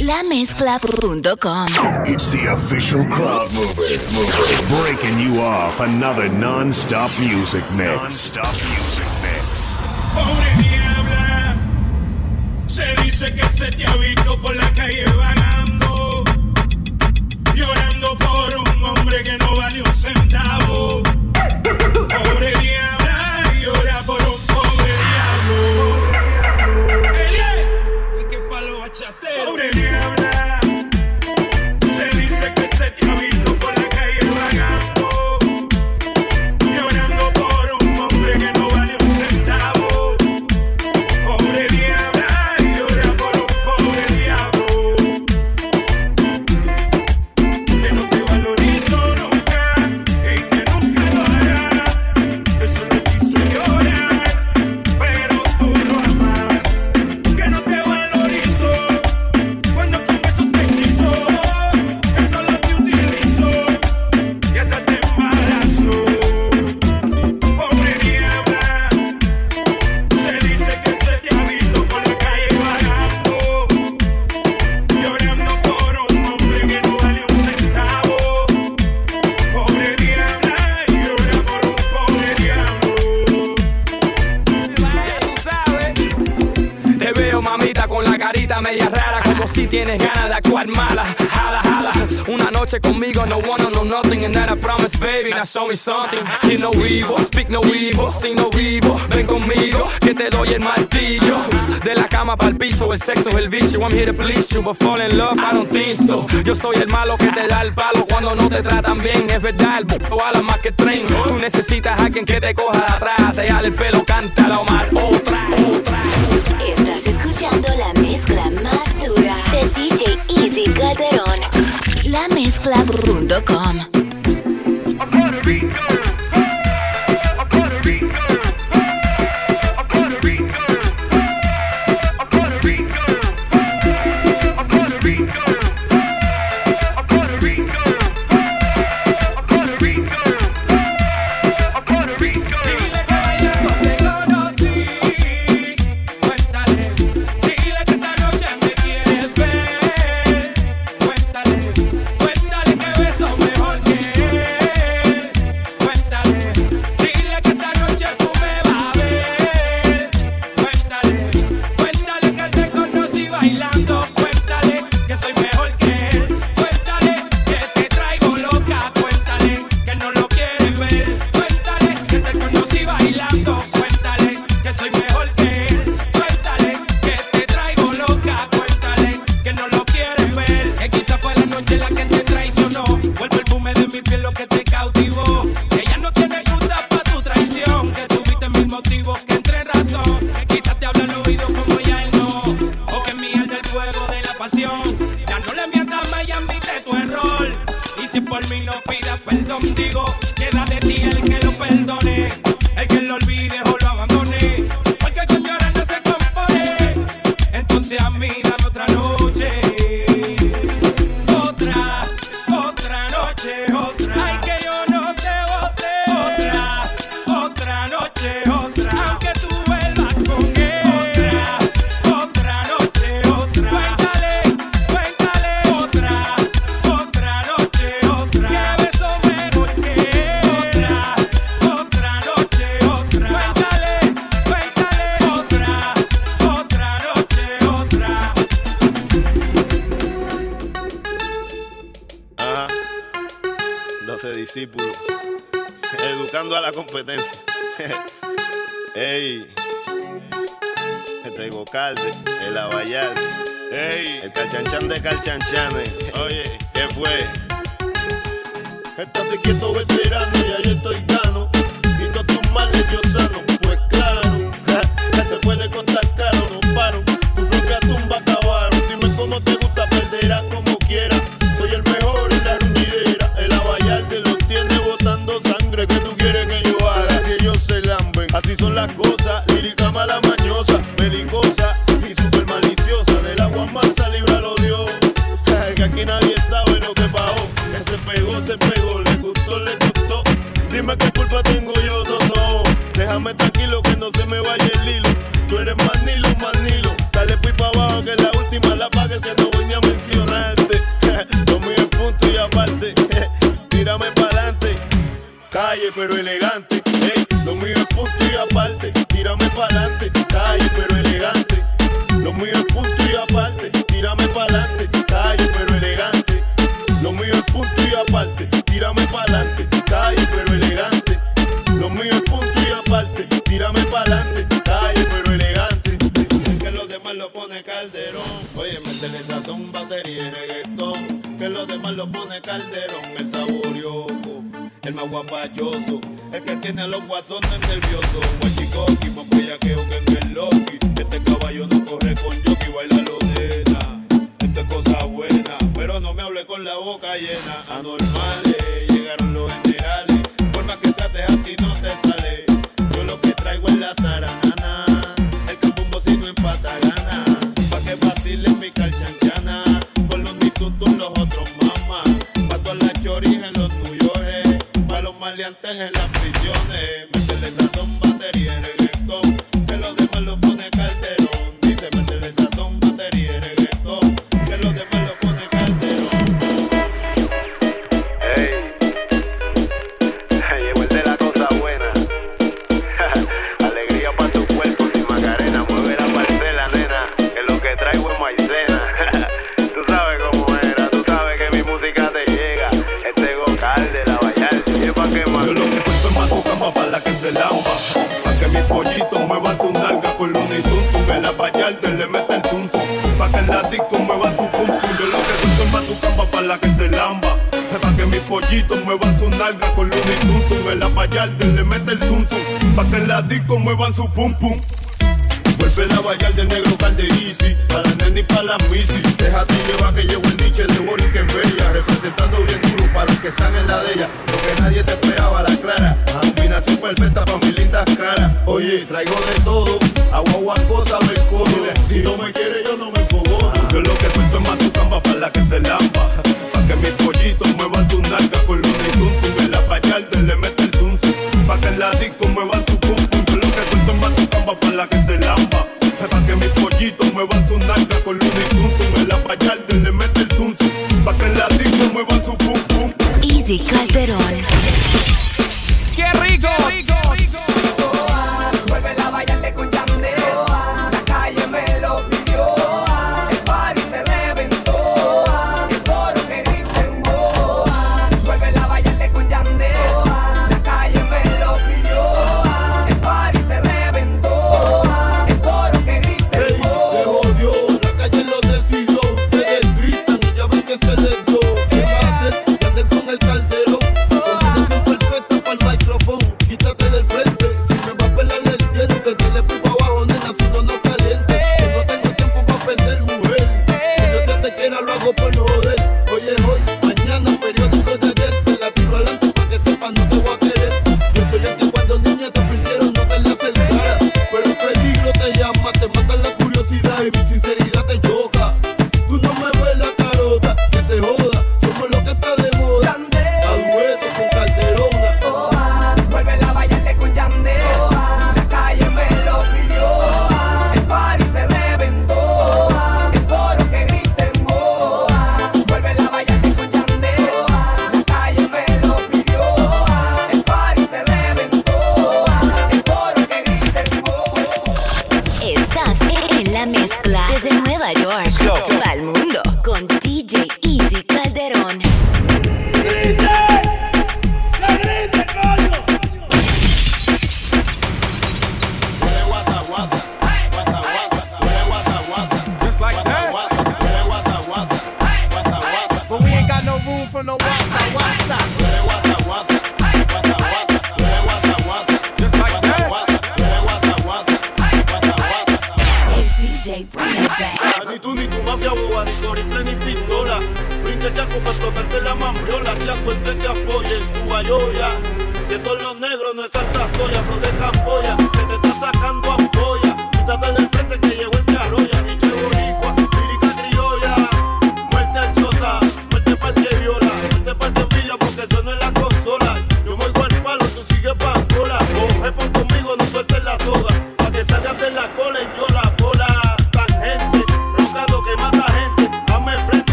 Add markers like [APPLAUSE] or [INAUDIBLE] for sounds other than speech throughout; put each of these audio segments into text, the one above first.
lamezcla.com. It's the official crowd mover, mover. Breaking you off another non-stop music mix. Non-stop music mix. Pobre diabla, se dice que se te ha visto por la calle vagando, llorando por un hombre que no vale un centavo. show me something. Que no vivo, speak no vivo, si no vivo, ven conmigo, que te doy el martillo. De la cama para el piso, el sexo es el vicio. I'm here to please you, but fall in love, I don't think so. Yo soy el malo que te da el palo cuando no te tratan bien. Es verdad, el puto habla más que tren. Tú necesitas a alguien que te coja de atrás, te jale el pelo, cántalo mal. Otra, otra. Estás escuchando la mezcla más dura de DJ Easy Calderón. La mezcla mezcla.com sacar. Eh. Oye, ¿qué fue? Estate quieto, vete. Que tiene a traigo de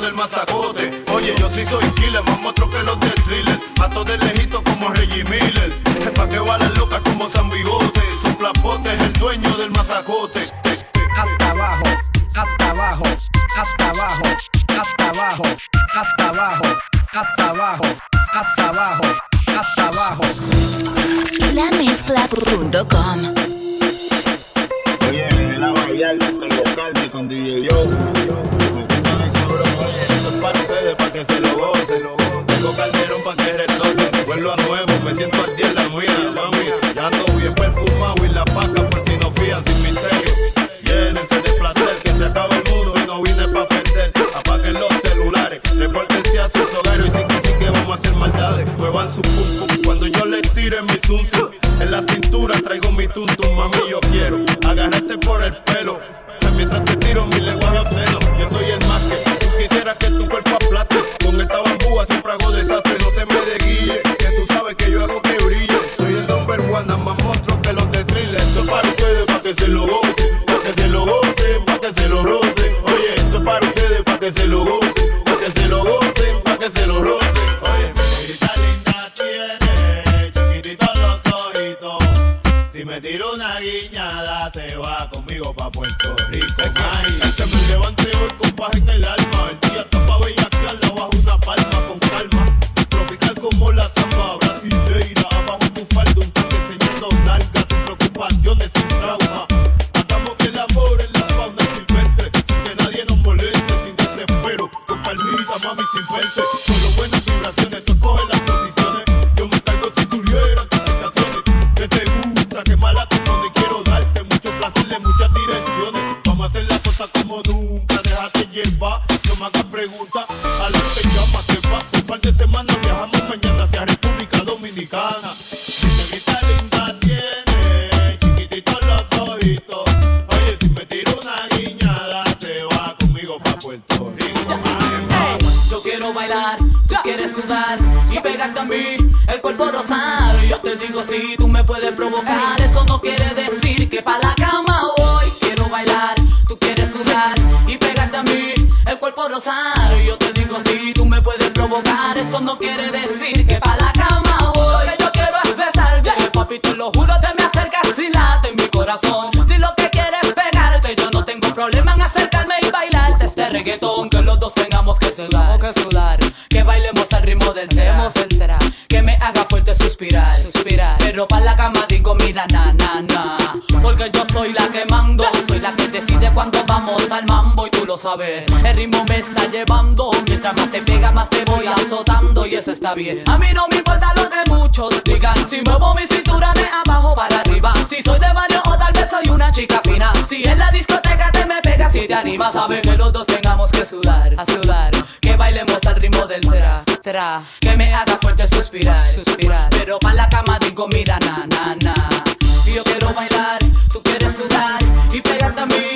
del mazacote. Oye, yo sí soy se va conmigo pa' Puerto Rico. Ay, este me levanté hoy con paz en el alma. El día está pa' y pegarte a mí el cuerpo rosado. Yo te digo si tú me puedes provocar, eso no quiere decir que pa la cama voy. Quiero bailar, tú quieres sudar y pegarte a mí el cuerpo rosado. Yo te digo si tú me puedes provocar, eso no quiere decir que pa la cama voy. Que yo quiero es besarte, yeah. papi, te lo juro te me acercas y late en mi corazón. Si lo que quieres pegarte, yo no tengo problema en acercarme y bailarte este reggaetón que los dos tengamos que sudar. Que sudar del tema que me haga fuerte suspirar, suspirar. Pero para la cama digo mira na na na, porque yo soy la que mando, soy la que decide cuando vamos al mambo y tú lo sabes. El ritmo me está llevando, mientras más te pega más te voy azotando y eso está bien. A mí no me importa lo que muchos digan, si muevo mi cintura de abajo para arriba, si soy de barrio o tal vez soy una chica fina, si en la discoteca te me pegas si te animas, sabe que los dos tengamos que sudar, a sudar, que bailemos al ritmo del será. Tra. Que me haga fuerte suspirar, suspirar. Pero pa' la cama digo, mira, na, na, na. Yo quiero bailar, tú quieres sudar y pegarte a mí.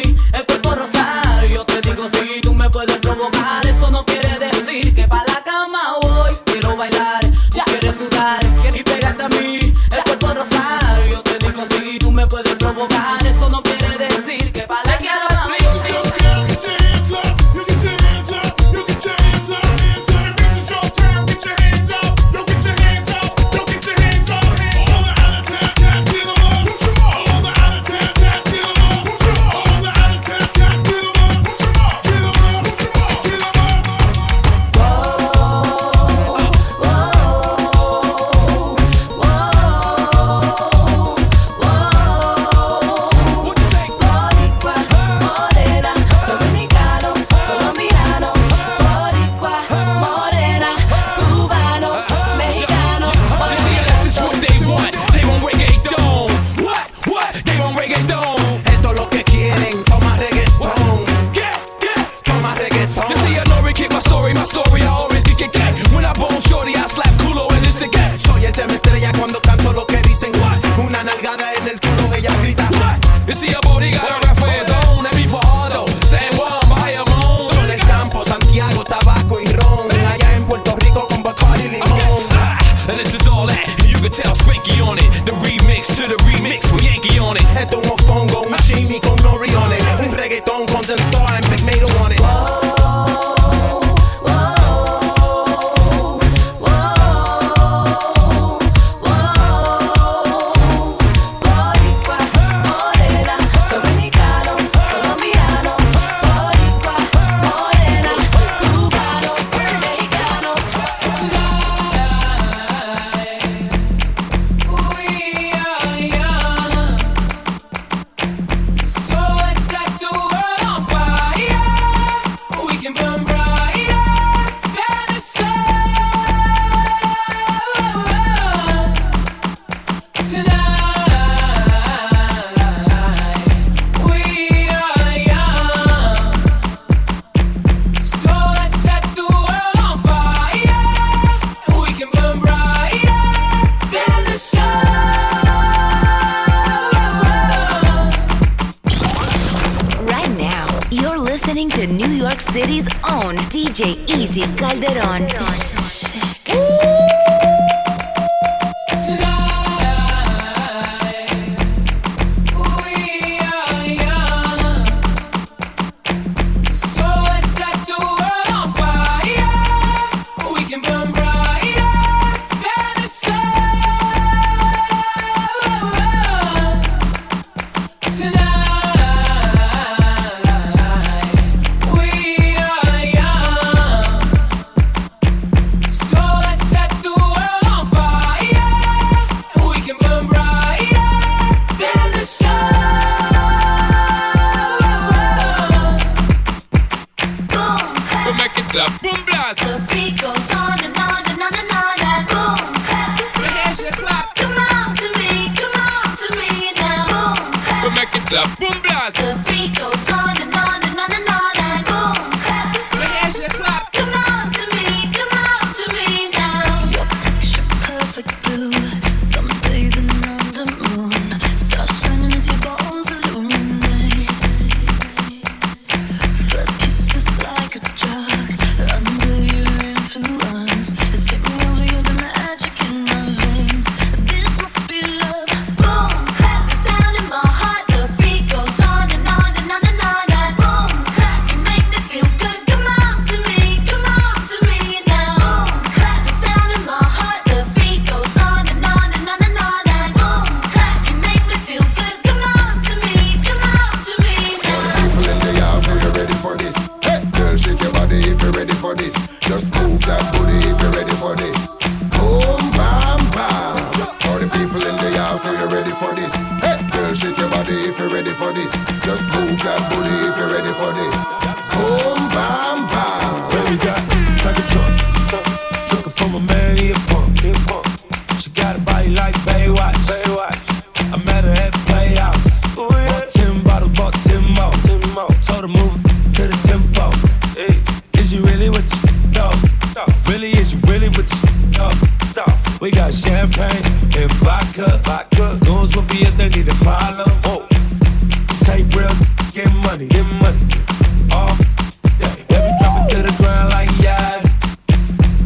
DJ Easy Calderón. Calderón. clap, boom blast. The beat goes on and on and on and on and boom clap. The hands clap. Come on to me, come on to me now. Boom clap. We make it clap, boom blast.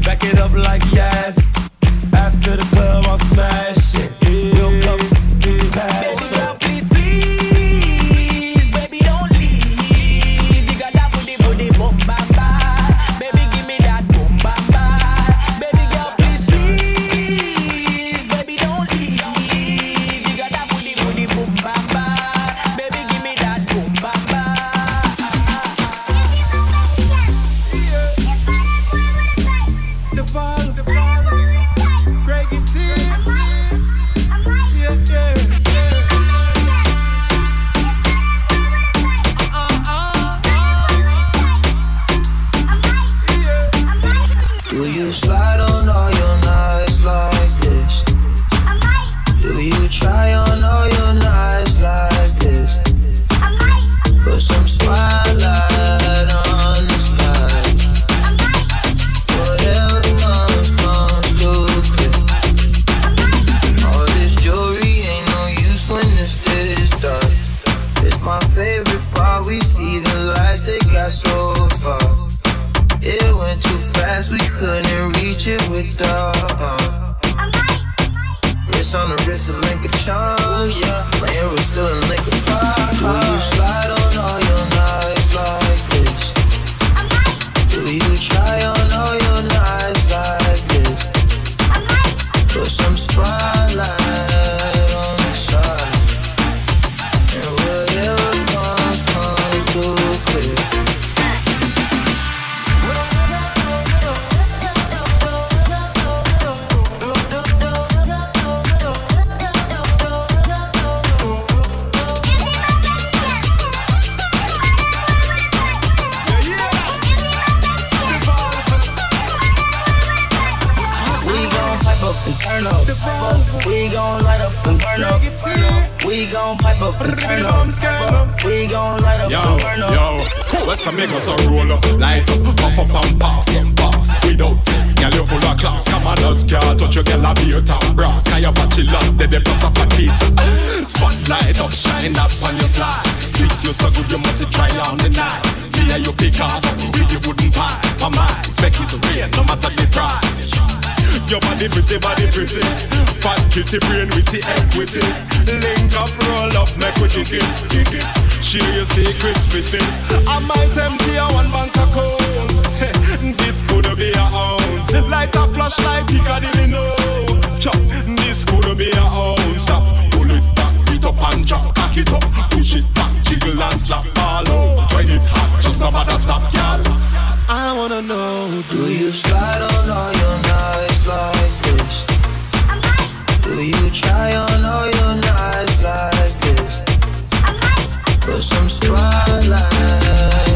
Back it up like yes. Kitty brain with the equity. Link up, roll up, make we kick it. Share your secrets with me. I might empty a one bank account. [LAUGHS] this could be a ounce. Light a flashlight, Piccadilly know. Chop, this could be a ounce. Stop, pull it back, beat up and chop, cock it up, push it back, jiggle and slap, follow. When it's hot, just no matter stop, y'all. I wanna know, do you slide on all your nights like this? Will you try on all your knives like this? Put some spotlight?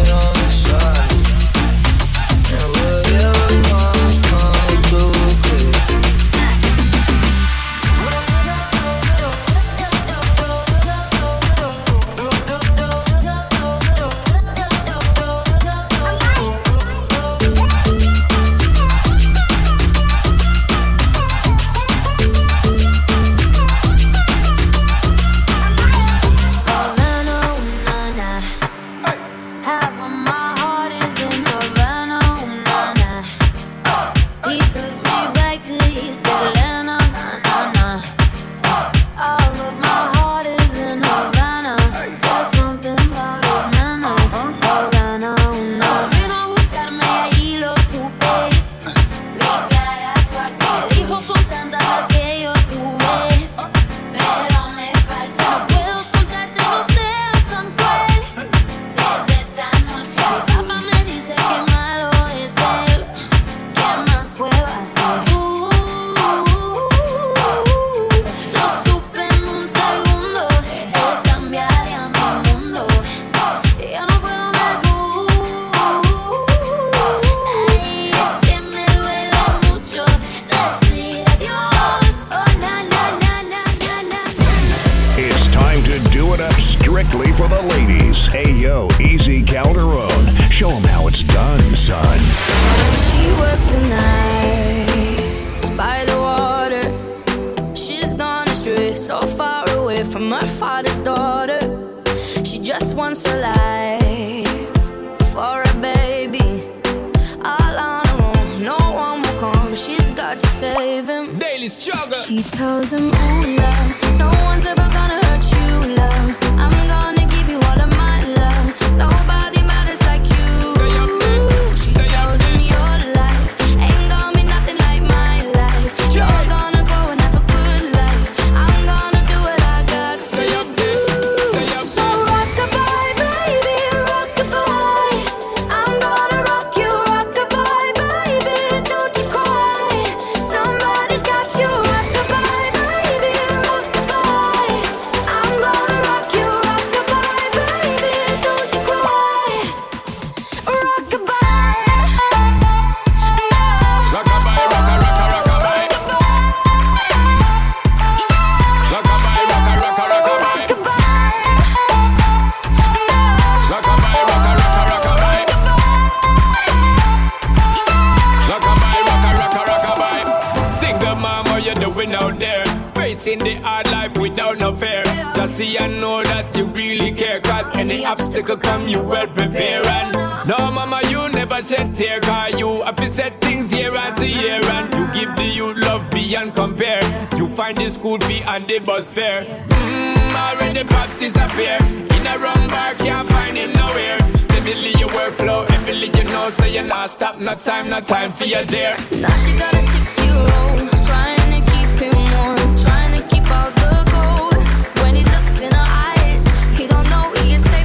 life without no fear. Just see I know that you really care. Cause any obstacle come, you well prepare. And no, mama, you never shed tear. Cause you have to set things year after year. And you give the youth love beyond compare. You find the school fee and the bus fare. Mmm, already pops disappear. In a wrong bar, can't find him nowhere. Steadily your workflow, heavily you know. So you're not stop, no time, no time for your dear. Now she got a six year old.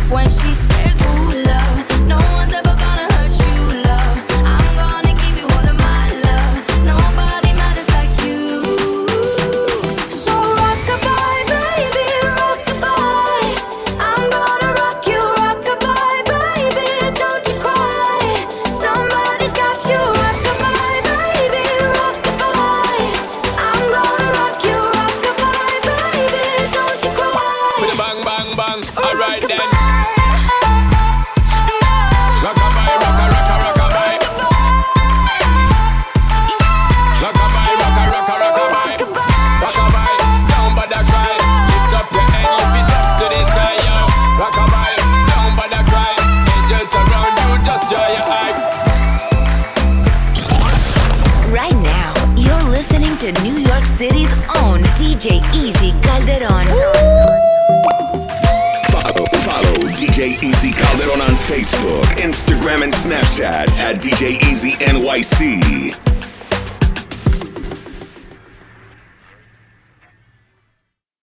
when she DJ Easy NYC.